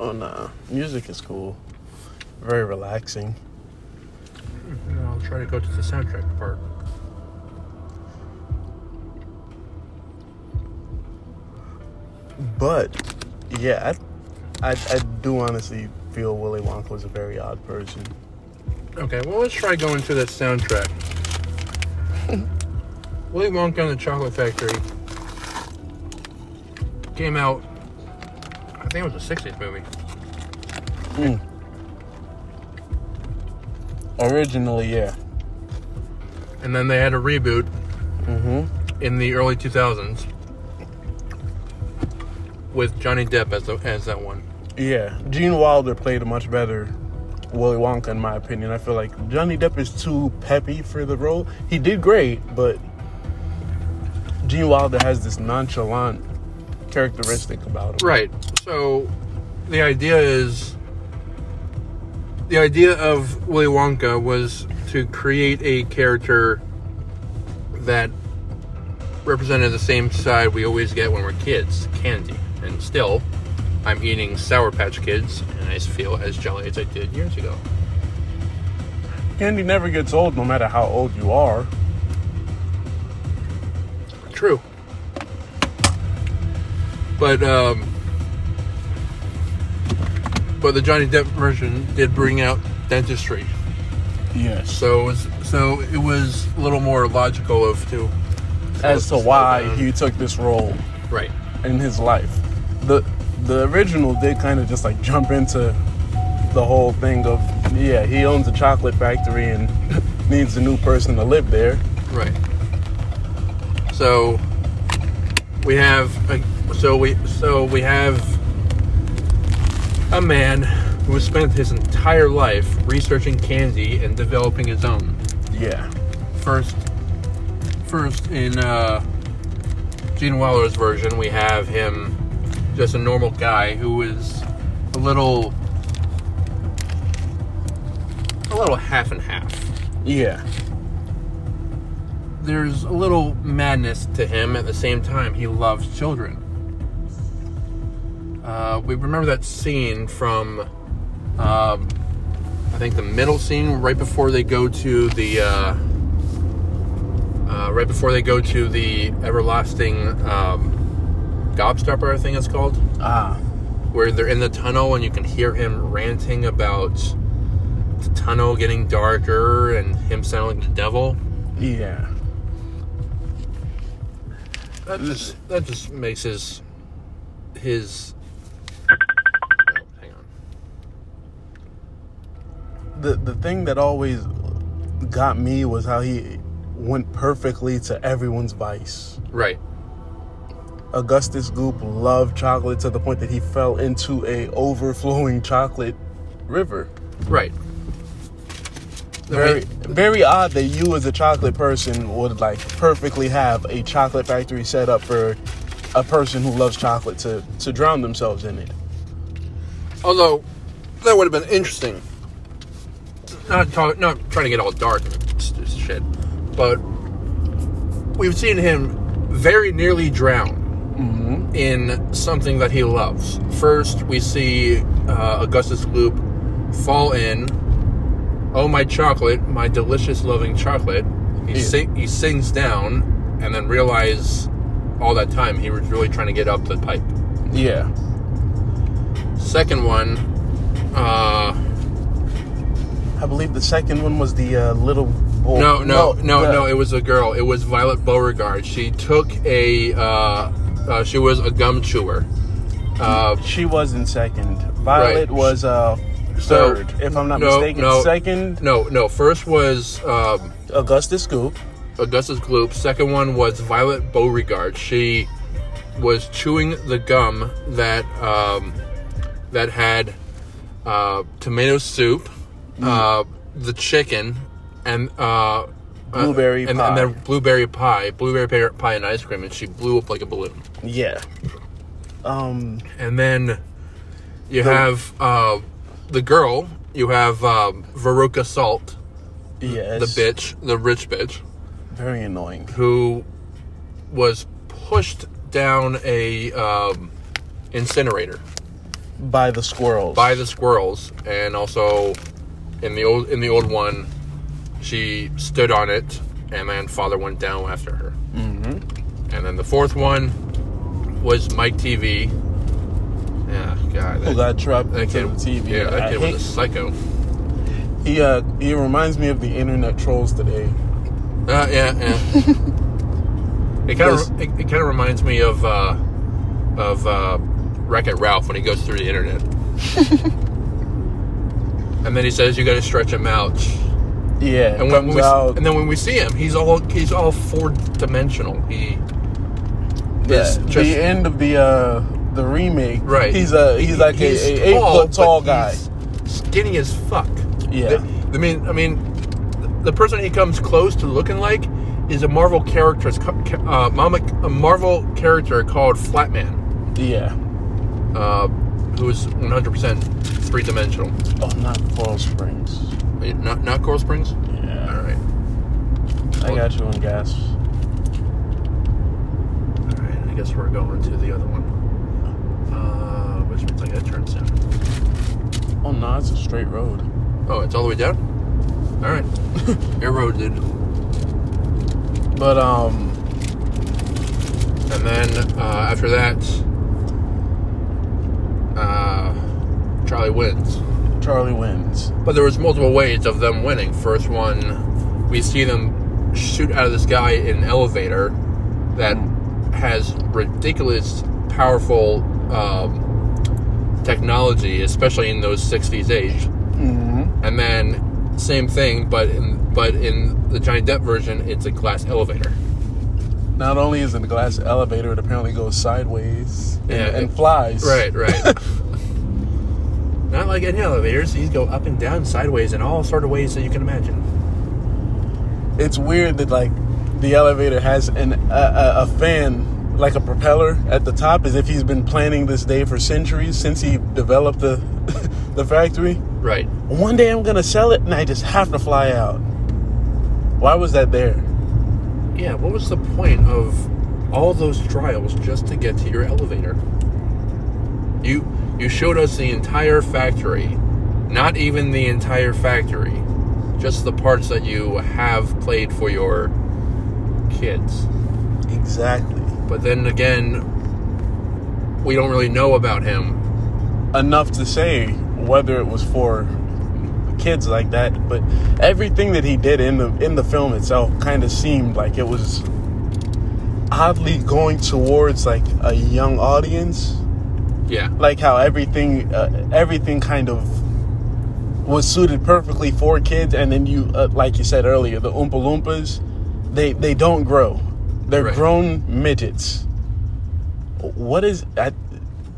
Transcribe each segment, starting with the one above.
Oh nah, music is cool. Very relaxing. I'll try to go to the soundtrack part. But yeah, I, I, I do honestly feel Willy Wonka was a very odd person. Okay, well, let's try going to that soundtrack. Willy Wonka and the Chocolate Factory came out, think it was a 60s movie. Originally, yeah. And then they had a reboot Mm-hmm. in the early 2000s with Johnny Depp as, the, as that one. Yeah, Gene Wilder played a much better Willy Wonka, in my opinion. I feel like Johnny Depp is too peppy for the role. He did great, but Gene Wilder has this nonchalant characteristic about him. Right. So the idea is the idea of Willy Wonka was to create a character that represented the same side we always get when we're kids, candy. And still, I'm eating Sour Patch Kids, and I feel as jolly as I did years ago. Candy never gets old, no matter how old you are. But um but the Johnny Depp version did bring out dentistry. Yes. So it was, so it was a little more logical of to As to why down. he took this role right. in his life. The the original did kind of just like jump into the whole thing of yeah, he owns a chocolate factory and needs a new person to live there. Right. So we have a, so we so we have a man who has spent his entire life researching candy and developing his own. Yeah. First, first in uh, Gene Wilder's version, we have him just a normal guy who is a little, a little half and half. Yeah. There's a little madness to him at the same time. He loves children. Uh, we remember that scene from, um, I think the middle scene right before they go to the, uh, uh, right before they go to the everlasting um, gobstopper, I think it's called, Ah. where they're in the tunnel and you can hear him ranting about the tunnel getting darker and him sounding like the devil. Yeah. That just that just makes his his. The the thing that always got me was how he went perfectly to everyone's vice. Right. Augustus Gloop loved chocolate to the point that he fell into a overflowing chocolate river. Right. Very very odd that you as a chocolate person would like perfectly have a chocolate factory set up for a person who loves chocolate to to drown themselves in it. Although that would have been interesting. Not talk, not trying to get all dark and shit, but we've seen him very nearly drown in something that he loves. First, we see uh, Augustus Gloop fall in. Oh my chocolate, my delicious loving chocolate. He Yeah. sing, he sings down, and then realize all that time he was really trying to get up the pipe. Yeah. Second one, uh, I believe the second one was the uh, little boy. no, no, no, the- no, It was a girl. It was Violet Beauregarde. She took a. Uh, uh, she was a gum chewer. Uh, She was in second. Violet Right. was uh So- third, if I'm not no, mistaken. no. Second, no, no. First was um, Augustus Gloop. Augustus Gloop. Second one was Violet Beauregarde. She was chewing the gum that um, that had uh, tomato soup, uh, the chicken, and uh, Blueberry uh, and, pie. and then blueberry pie, blueberry pie- pie and ice cream, and she blew up like a balloon. Yeah. Um. And then you The- have uh, the girl. You have um, Veruca Salt, Yes. the bitch, the rich bitch. Very annoying. who was pushed down a um, incinerator by the squirrels. by the squirrels, and also in the old in the old one, she stood on it, and then father went down after her. Mm-hmm. And then the fourth one was Mike TV. Yeah, God, who that, got trapped that into kid, TV. yeah, that I kid hate- was a psycho. he uh he reminds me of the internet trolls today. Uh, yeah, yeah. it kind of it, it kind of reminds me of uh, of uh, Wreck It Ralph when he goes through the internet, and then he says you got to stretch him out. Yeah, And when, when we, out. and then when we see him, he's all he's all four dimensional. He yeah, just the end of the uh the remake. right. He's a he's like he's a, a eight foot tall guy. skinny as fuck. Yeah. The- I mean, I mean, the person he comes close to looking like is a Marvel character, uh, a Marvel character called Flatman, Yeah. uh, who is 100% three dimensional. Oh, not Coral Springs. Not not Coral Springs. Yeah. All right. I got you on gas. All right, I guess we're going to the other one. Uh, which means I gotta turn soon. Oh no, it's a straight road. Oh, it's all the way down? All right. Air road, dude. But um, And then uh, after that, uh, Charlie wins. Charlie wins. But there was multiple ways of them winning. First one, we see them shoot out of this guy in an elevator that has ridiculous, powerful um, technology, especially in those '60s age. Mm-hmm. And then same thing, but in but in the Johnny Depp version, it's a glass elevator. Not only is it a glass elevator, it apparently goes sideways and, Yeah, and it- flies. Right, right. Like any elevators; these go up and down, sideways, in all sort of ways that you can imagine. It's weird that like the elevator has an a fan like a propeller at the top, as if he's been planning this day for centuries since he developed the the factory. Right. One day I'm gonna sell it, and I just have to fly out. Why was that there? Yeah. What was the point of all those trials just to get to your elevator? You you showed us the entire factory, not even the entire factory, just the parts that you have played for your kids. Exactly. But then again, we don't really know about him. enough to say whether it was for kids like that, but everything that he did in the in the film itself kind of seemed like it was oddly going towards like a young audience, Yeah. like how everything uh, everything kind of was suited perfectly for kids, and then you uh, like you said earlier, the Oompa Loompas, they they don't grow, they're Right. grown midgets. What is that?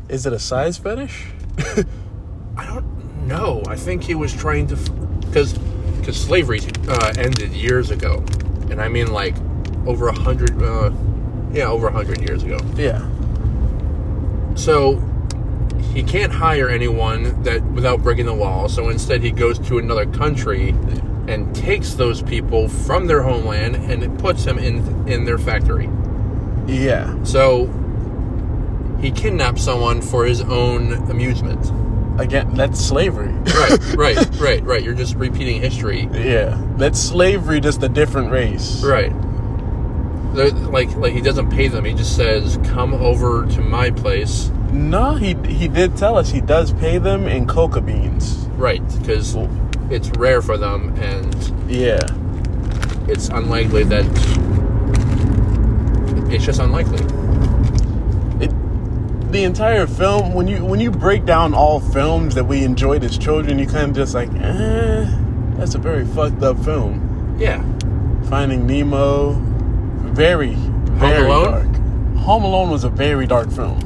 Is it a size fetish? I don't know. I think he was trying to, because because slavery uh, ended years ago, and I mean like over a hundred, uh, yeah, over a hundred years ago. Yeah. So he can't hire anyone that without breaking the law. So instead, he goes to another country and takes those people from their homeland and it puts them in in their factory. Yeah. So he kidnaps someone for his own amusement. Again, that's slavery. Right, right, right, right. You're just repeating history. yeah. That's slavery, just a different race. Right. They're- Like, like he doesn't pay them. He just says, "Come over to my place." No, he he did tell us he does pay them in coca beans. Right, because it's rare for them, and Yeah. it's unlikely that it's just unlikely. It the entire film when you when you break down all films that we enjoyed as children, you kind of just like, eh, that's a very fucked up film. Yeah, Finding Nemo, very very Alone? dark. Home Alone was a very dark film.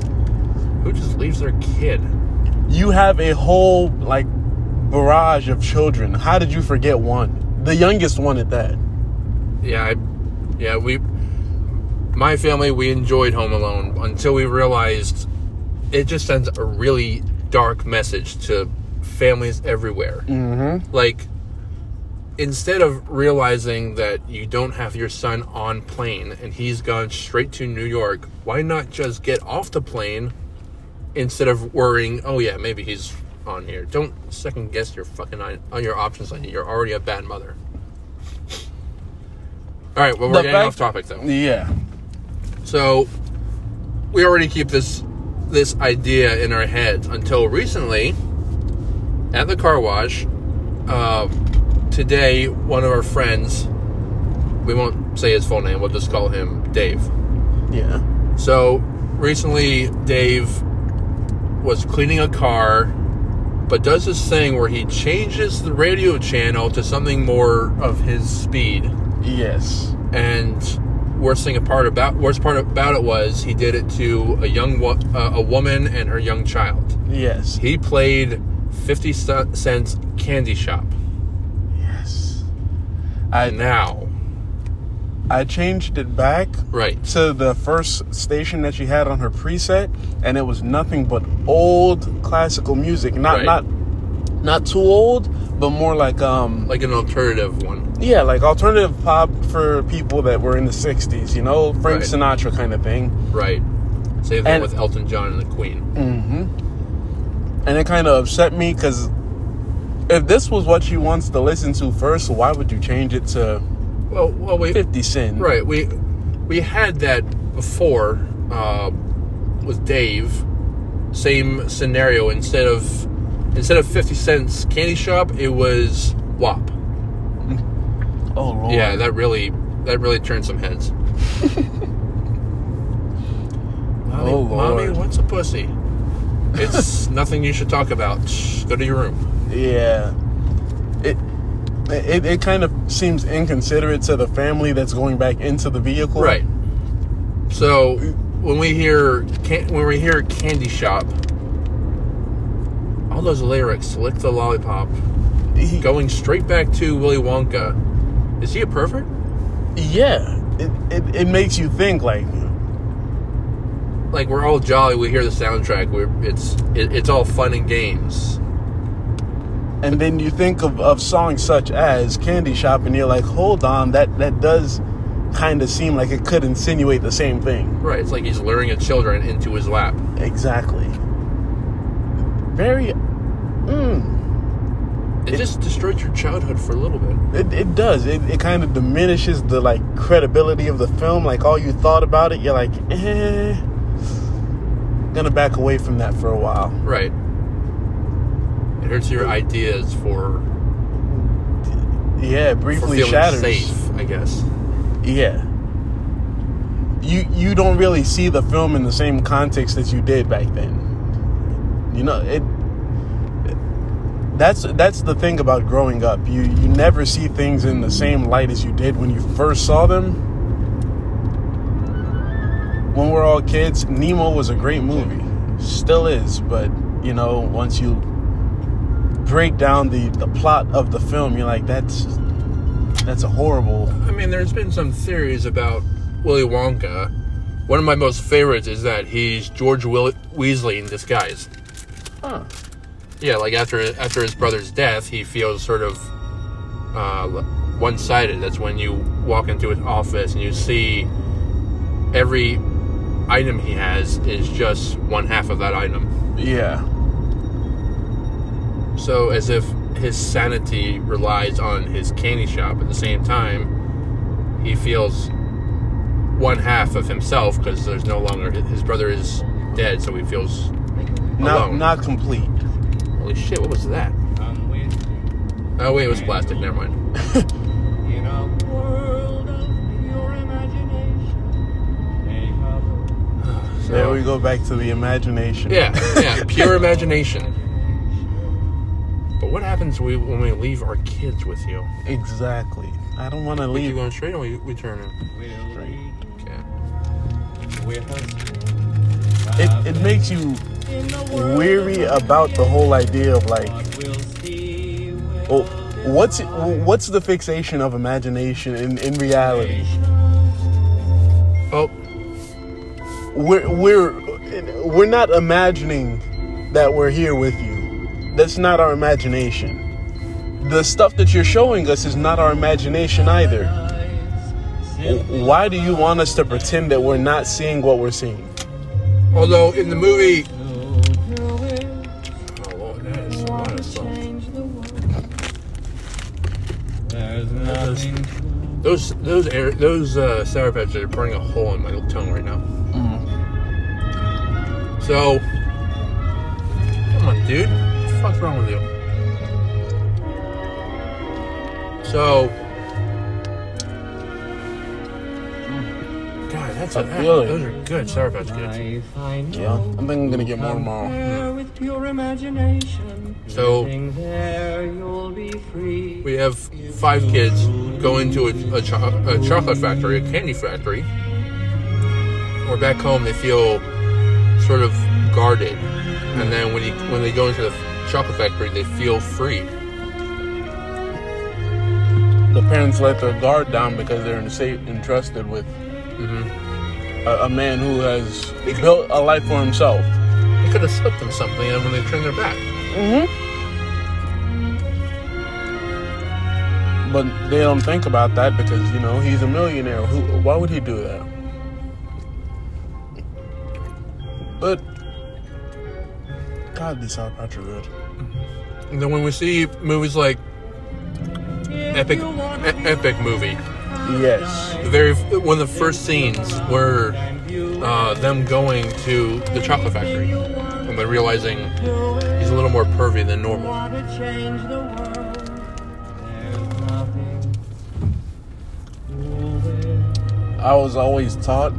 Who just leaves their kid? you have a whole like barrage of children. How did you forget one? The youngest one at that. Yeah, I, yeah. We, my family, we enjoyed Home Alone until we realized it just sends a really dark message to families everywhere. Mm-hmm. like instead of realizing that you don't have your son on plane and he's gone straight to New York, why not just get off the plane instead of worrying, oh yeah, maybe he's on here. Don't second guess your fucking on, on your options on You're already a bad mother. All right, well we're The getting fact- off topic though. Yeah. So we already keep this this idea in our heads until recently at the car wash. Uh, today, one of our friends, we won't say his full name. We'll just call him Dave. Yeah. So recently, Dave was cleaning a car, but does this thing where he changes the radio channel to something more of his speed. Yes. And worst thing apart about worst part about it was he did it to a young wo- uh, a woman and her young child. Yes. He played Fifty Cent's Candy Shop. Yes. I Now, I changed it back right? to the first station that she had on her preset, and it was nothing but old classical music. Not Right. not not too old, but more like um Like an alternative one, yeah, like alternative pop for people that were in the '60s. You know, Frank Right. Sinatra kind of thing. right? Same thing And- with Elton John and the Queen. And it kind of upset me because if this was what she wants to listen to first, why would you change it to Well, well, we 50 Cent? Right. We we had that before uh, with Dave. Same scenario. Instead of instead of fifty cents candy shop, it was WAP. Oh Lord. Yeah, that really that really turned some heads. mommy, Oh, mommy, what's a pussy? It's nothing you should talk about. Go to your room. Yeah. It, it kind of seems inconsiderate to the family that's going back into the vehicle. Right. So when we hear can, when we hear candy shop, all those lyrics, lick the lollipop, He- going straight back to Willy Wonka. Is he a pervert? yeah. It, it it makes you think like Like we're all jolly. We hear the soundtrack. We're it's it, it's all fun and games. And then you think of, of songs such as Candy Shop and you're like, hold on, that that does kind of seem like it could insinuate the same thing. Right. It's like he's luring a children into his lap. Exactly. Very mm, It, just destroys your childhood for a little bit. It, it does. It, it kind of diminishes the like credibility of the film. Like all you thought about it, you're like, eh. Gonna back away from that for a while. Right. Hurts your ideas for Yeah, for briefly feeling shatters. safe. I guess. Yeah. You you don't really see the film in the same context that you did back then. You know it. That's that's the thing about growing up. You you never see things in the same light as you did when you first saw them. When we're all kids, Nemo was a great movie, still is. But you know, once you break down the the plot of the film, you're like, that's that's a horrible. I mean, there's been some theories about Willy Wonka. One of my most favorites is that he's George Will- Weasley in disguise. Huh. Yeah, like after after his brother's death, he feels sort of uh, one-sided. That's when you walk into his office and you see every item he has is just one half of that item. Yeah. So as if his sanity relies on his candy shop. At the same time, he feels one half of himself because there's no longer his brother is dead, so he feels Not alone. not complete. Holy shit! What was that? Um, oh wait, it was plastic. Never mind. In a world of your imagination, make up So- There we go back to the imagination. Yeah, yeah, pure imagination. But what happens when we leave our kids with you? Exactly. I don't want to leave. going straight or we, we turn in? will lead Okay. with us. It it makes you In the world weary about the whole idea of like, we'll see with oh, what's what's the fixation of imagination in in reality? Oh, We're we're we're not imagining that we're here with you. That's not our imagination. The stuff that you're showing us is not our imagination either. Why do you want us to pretend that we're not seeing what we're seeing? Although in the movie, Those those air, those uh, sour patches are burning a hole in my tongue right now. Mm. So the fuck's wrong with you? So, hmm. God, that's a, I feel it. those are good sour patch kids. Life I know. Yeah, I think I'm gonna get more tomorrow. Compare with pure imagination. So- there, you'll be free. We have five kids go into a, a, cho- a chocolate factory, a candy factory. Or back home, they feel sort of guarded, and then when you when they go into the chocolate factory, they feel free. The parents let their guard down because they're in safe, entrusted with mm-hmm. a, a man who has built a life for himself. They could have slipped them something, and when they turn their back, mm-hmm. But they don't think about that because you know he's a millionaire. Who? Why would he do that? But God, these sour patch are good. And then when we see movies like epic, e- epic movie, Yes. the very one of the first scenes were uh, them going to the chocolate factory, and they're realizing he's a little more pervy than normal. Want to change the world? There's nothing. Ooh, I was always taught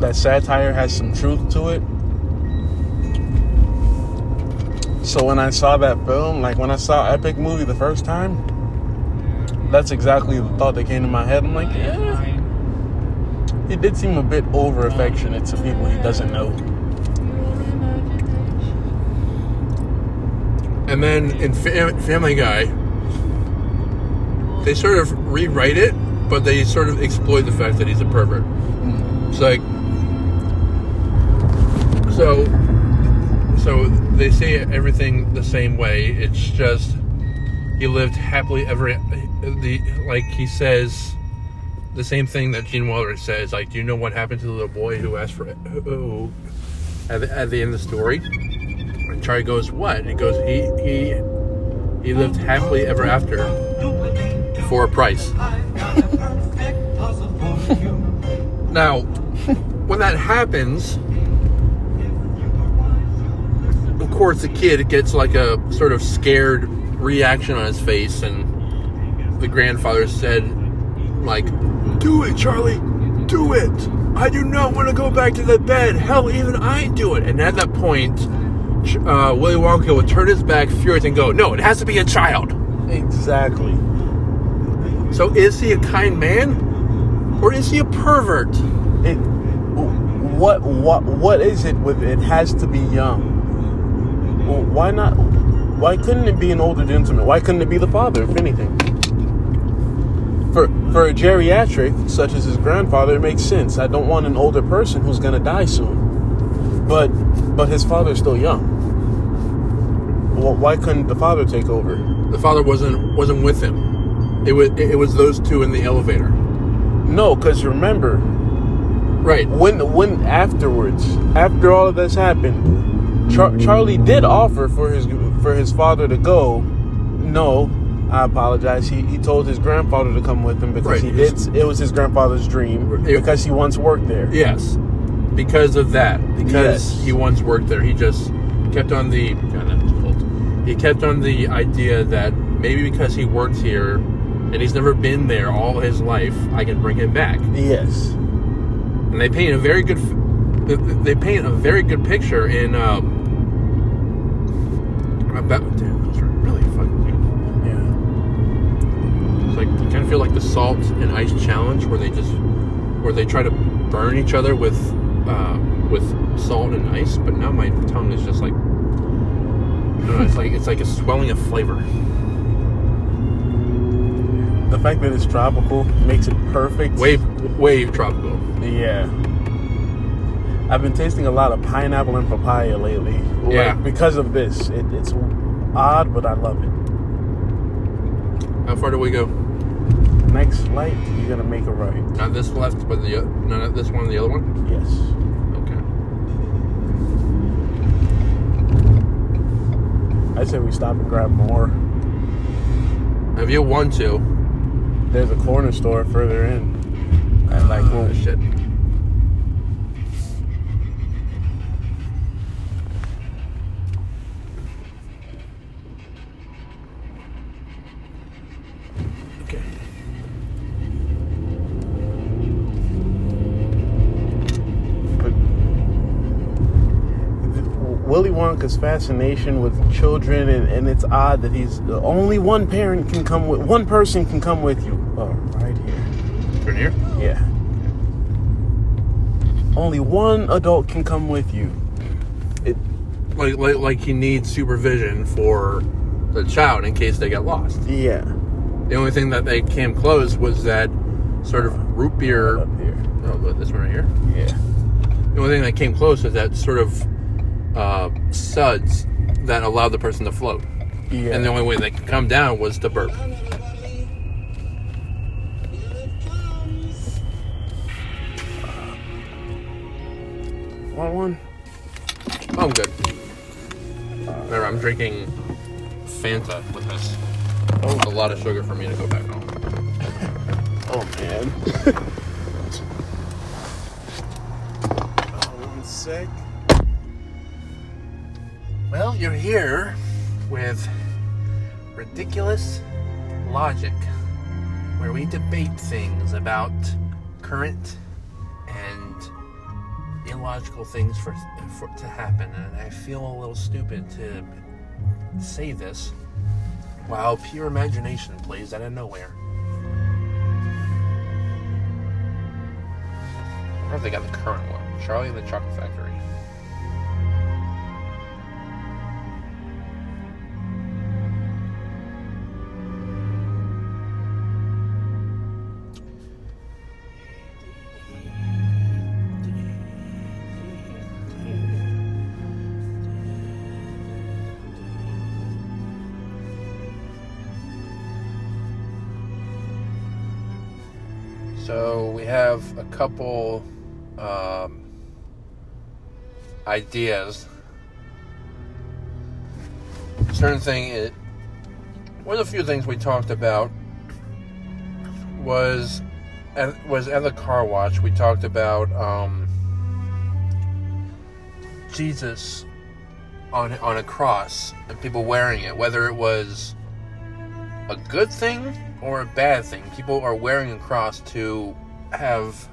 that satire has some truth to it. So when I saw that film, like when I saw Epic Movie the first time, that's exactly the thought that came to my head. I'm like, yeah, he did seem a bit over affectionate to people he doesn't know. And then in Fam- Family Guy, they sort of rewrite it, but they sort of exploit the fact that he's a pervert. Mm. It's like, so, so they say everything the same way. It's just he lived happily ever. The like he says the same thing that Gene Wilder says. Like, do you know what happened to the little boy who asked for who at the, at the end of the story? And Charlie goes, "What?" And he goes, "He he he lived happily ever after for a price." now, when that happens, course, the kid gets like a sort of scared reaction on his face, and the grandfather said, "Like, do it, Charlie, do it." I do not want to go back to the bed. Hell, even I do it. And at that point, uh, Willy Wonka would turn his back furious and go, "No, it has to be a child." Exactly. So, is he a kind man, or is he a pervert? It, what what what is it with it has to be young? Well, why not? Why couldn't it be an older gentleman? Why couldn't it be the father, if anything? For for a geriatric such as his grandfather, it makes sense. I don't want an older person who's gonna die soon. But but his father's still young. Well, why couldn't the father take over? The father wasn't wasn't with him. It was it was those two in the elevator. No, because remember, Right. when when afterwards, after all of this happened, Char- Charlie did offer for his for his father to go. No, I apologize. He he told his grandfather to come with him because Right, he did. It was his grandfather's dream It- because he once worked there. Yes. Because of that. Because Yes. he once worked there. He just kept on the God, that's cold. He kept on the idea that maybe because he works here and he's never been there all his life, I can bring him back. Yes. And they paint a very good they- they paint a very good picture in um about damn, those are really fucking good. Yeah. It's like you kind of feel like the salt and ice challenge, where they just where they try to burn each other with uh, with salt and ice. But now my tongue is just like I know, it's like it's like a swelling of flavor. The fact that it's tropical makes it perfect. Wave wave tropical. Yeah. I've been tasting a lot of pineapple and papaya lately. like, Yeah. because of this, it, it's odd, but I love it. How far do we go? Next light, you're gonna make a right. Not this left, but the uh, no, not this one, the other one. Yes. Okay. I say we stop and grab more. If you want to, there's a corner store further in. And like, Oh, well, shit. Wonka's fascination with children, and, and it's odd that he's only one parent can come with one person can come with you. Oh, right here. Turn here. Yeah. Only one adult can come with you. It Like, like, like he needs supervision for the child in case they get lost. yeah. The only thing that they came close was that sort of root beer. Up here. Oh, this one right here. Yeah. The only thing that came close was that sort of uh, suds that allowed the person to float. Yeah. And the only way they could come down was to burp. Want one? Oh, I'm good. Remember, I'm drinking Fanta with this. Oh, A lot of sugar for me to go back home. oh man. oh, one sec. Well, you're here with ridiculous logic, where we debate things about current and illogical things for, for to happen, and I feel a little stupid to say this while pure imagination plays out of nowhere. I wonder they got the current one, Charlie and the Chocolate Factory. Couple um, ideas. Certain thing, it, one of the few things we talked about was at, was at the car wash. We talked about um, Jesus on on a cross and people wearing it, whether it was a good thing or a bad thing. People are wearing a cross to have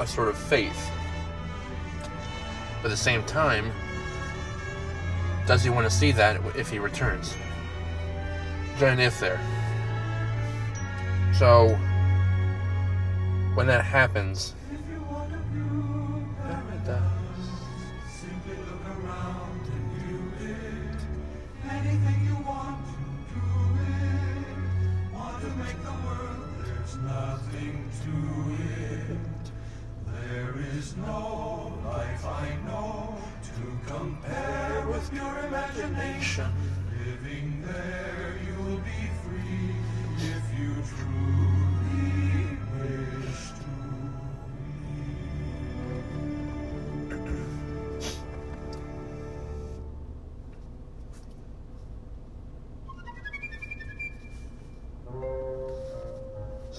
a sort of faith. But at the same time, does he want to see that if he returns? Giant if there. So, when that happens,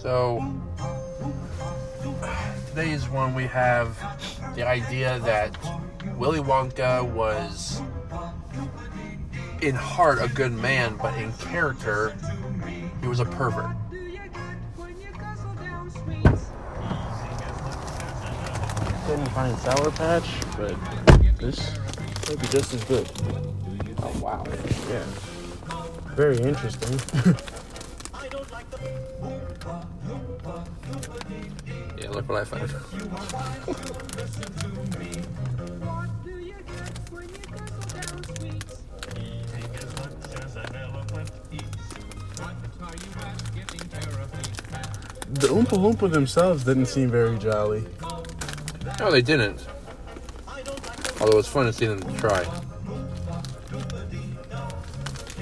So, today is when we have the idea that Willy Wonka was in heart a good man, but in character he was a pervert. Do you get when you guzzle down sweets? Couldn't find Sour Patch, but this would be just as good. Oh wow! Yeah. Very interesting. what I found. Do you get when you guzzle down sweets? the Oompa Loompa themselves didn't seem very jolly. No, they didn't. Although it's fun to see them try.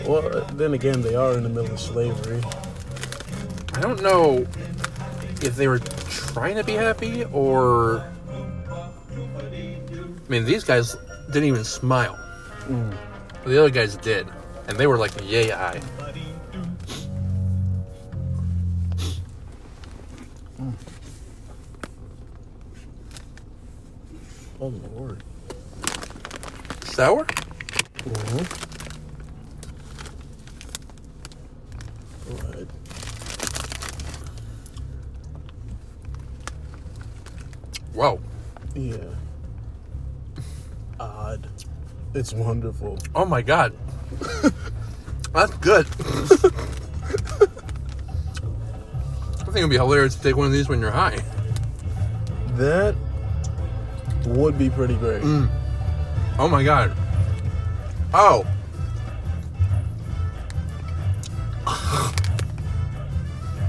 Well, then again, they are in the middle of slavery. I don't know if they were trying to be happy or I mean these guys didn't even smile. Mm. The other guys did, and they were like, "Yay, I." Mm. Oh lord. Sour? It's wonderful. Oh my god. That's good. I think it'd be hilarious to take one of these when you're high. That would be pretty great. Mm. Oh my god. Oh.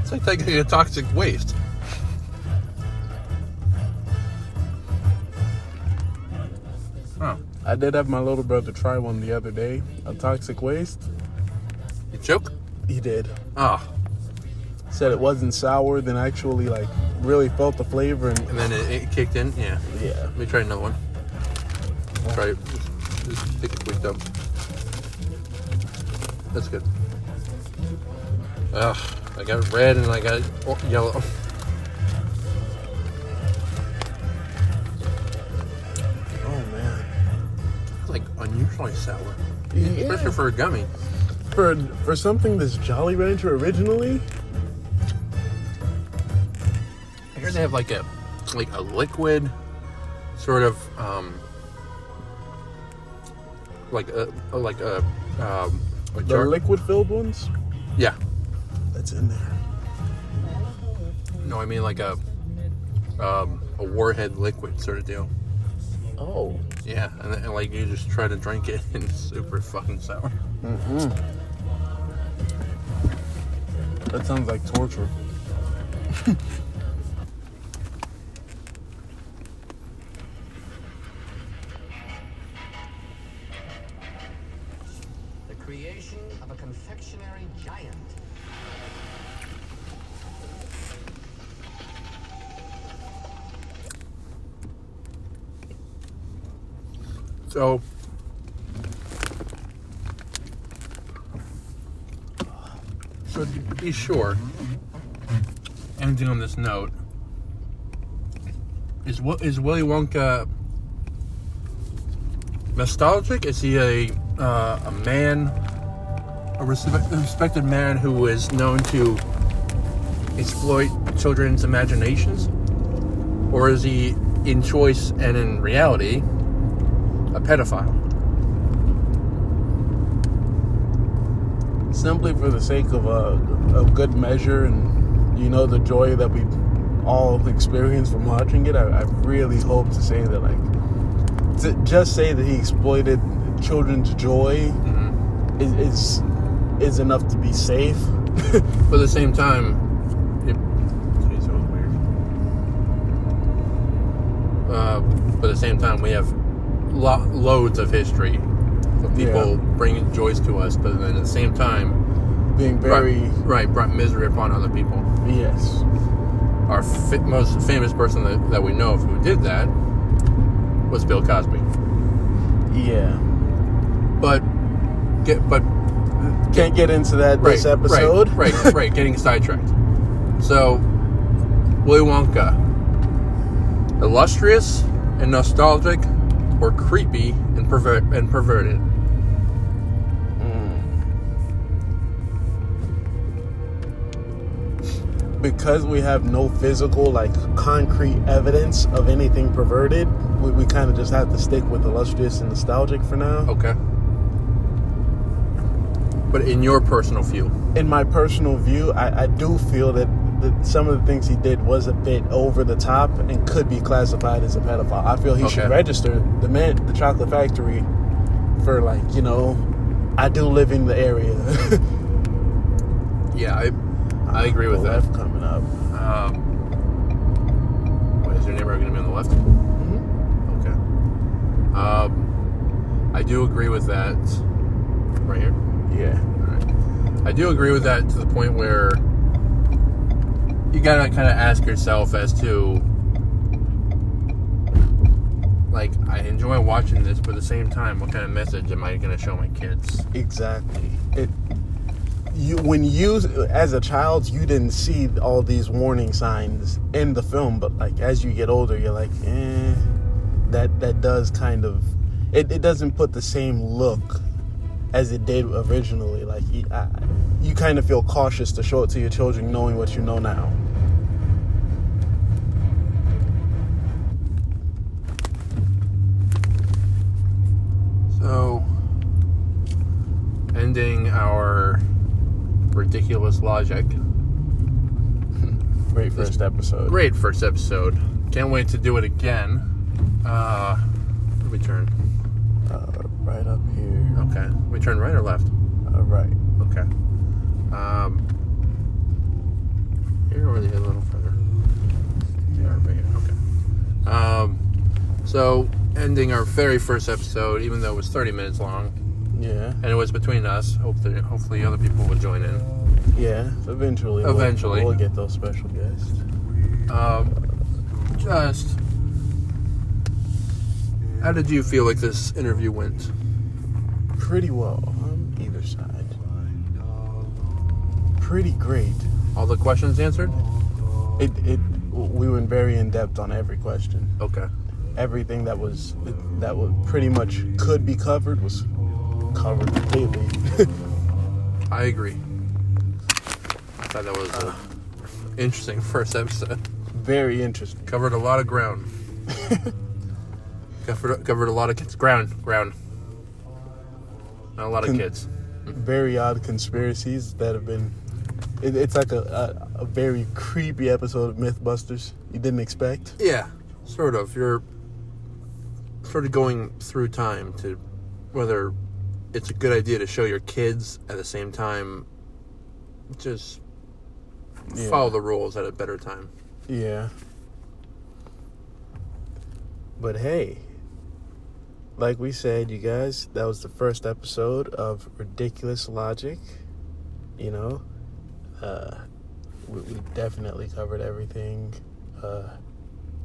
It's like taking a toxic waste. I did have my little brother try one the other day. A toxic waste. You choke? He did. Oh. Said it wasn't sour, then actually like really felt the flavor and And then it, it kicked in? Yeah. yeah. Let me try another one. Try it. Just, just take a quick dump. That's good. Ugh, I got red and I got yellow. Yeah. especially for a gummy. For for something that's Jolly Rancher originally, I hear they have like a like a liquid sort of um like a like a um a the liquid filled ones, yeah. that's in there. No, I mean like a um a warhead liquid sort of deal. Oh. Yeah, and, then, like you just try to drink it and it's super fucking sour. Mm-hmm. That sounds like torture. Be sure, ending on this note, is what is Willy Wonka nostalgic? Is he a uh, a man, a respe- respected man who is known to exploit children's imaginations, or is he, in choice and in reality, a pedophile? Simply for the sake of a, a good measure and you know the joy that we all experience from watching it, I, I really hope to say that like to just say that he exploited children's joy is, is is enough to be safe. But at the same time, it, geez, that was weird. Uh, but at the same time, we have lo- loads of history of people Yeah. bringing joys to us, but then at the same time, Being very brought, right brought misery upon other people. yes. Our fi- most famous person that, that we know of who did that was Bill Cosby. Yeah. But get but Can't get into that this right, episode. Right, right, right. Getting sidetracked. So, Willy Wonka, illustrious and nostalgic, or creepy and pervert and perverted. Because we have no physical, like concrete evidence of anything perverted, we, we kind of just have to stick with illustrious and nostalgic for now. Okay. But in your personal view, In my personal view, I, I do feel that, that some of the things he did was a bit over the top and could be classified as a pedophile. I feel he Okay. should register the man, the chocolate factory, for like you know, I do live in the area. yeah, I I agree with that. Left coming up. Um, wait, is your neighbor going to be on the left? Mm-hmm. Okay. Um, I do agree with that. Right here. Yeah. I do agree with that to the point where you gotta kind of ask yourself as to, like, I enjoy watching this, but at the same time, what kind of message am I gonna show my kids? Exactly. It you when you as a child you didn't see all these warning signs in the film, but like as you get older, you're like, eh, that that does kind of it, it doesn't put the same look as it did originally. Like I, you kind of feel cautious to show it to your children, knowing what you know now. So, ending our ridiculous logic. Great first episode. Great first episode. Can't wait to do it again. Uh, where we turn? Uh, right up here. Okay. We turn right or left? Uh, right. Okay. Um, here or the a little further? Yeah, right here. Okay. Um, so ending our very first episode, even though it was 30 minutes long, Yeah. and it was between us. Hopefully, hopefully other people will join in. Yeah. Eventually. we'll- We'll, get those special guests. Um, just how did you feel like this interview went? Pretty well on either side. Pretty great. All the questions answered? It it we went very in depth on every question. Okay. Everything that was that was pretty much could be covered was covered completely. I agree. I thought that was an interesting first episode. very interesting. Covered a lot of ground. covered covered a lot of kids. Ground, ground. Not a lot of kids. Very odd conspiracies that have been. It, it's like a, a a very creepy episode of MythBusters. You didn't expect. Yeah, sort of. You're sort of going through time to whether it's a good idea to show your kids at the same time. Just Yeah. follow the rules at a better time. Yeah. But hey, like we said, you guys, that was the first episode of Ridiculous Logic. You know, uh, we, we definitely covered everything. Uh,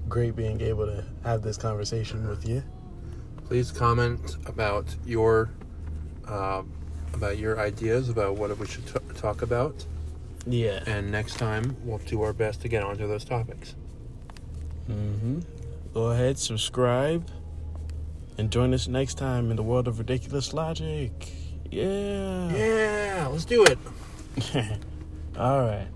great being able to have this conversation with you. Please comment about your uh, about your ideas about what we should t- talk about, Yeah. and next time we'll do our best to get onto those topics. Mm-hmm. Go ahead, subscribe, and join us next time in the world of ridiculous logic. Yeah. Yeah, let's do it. All right.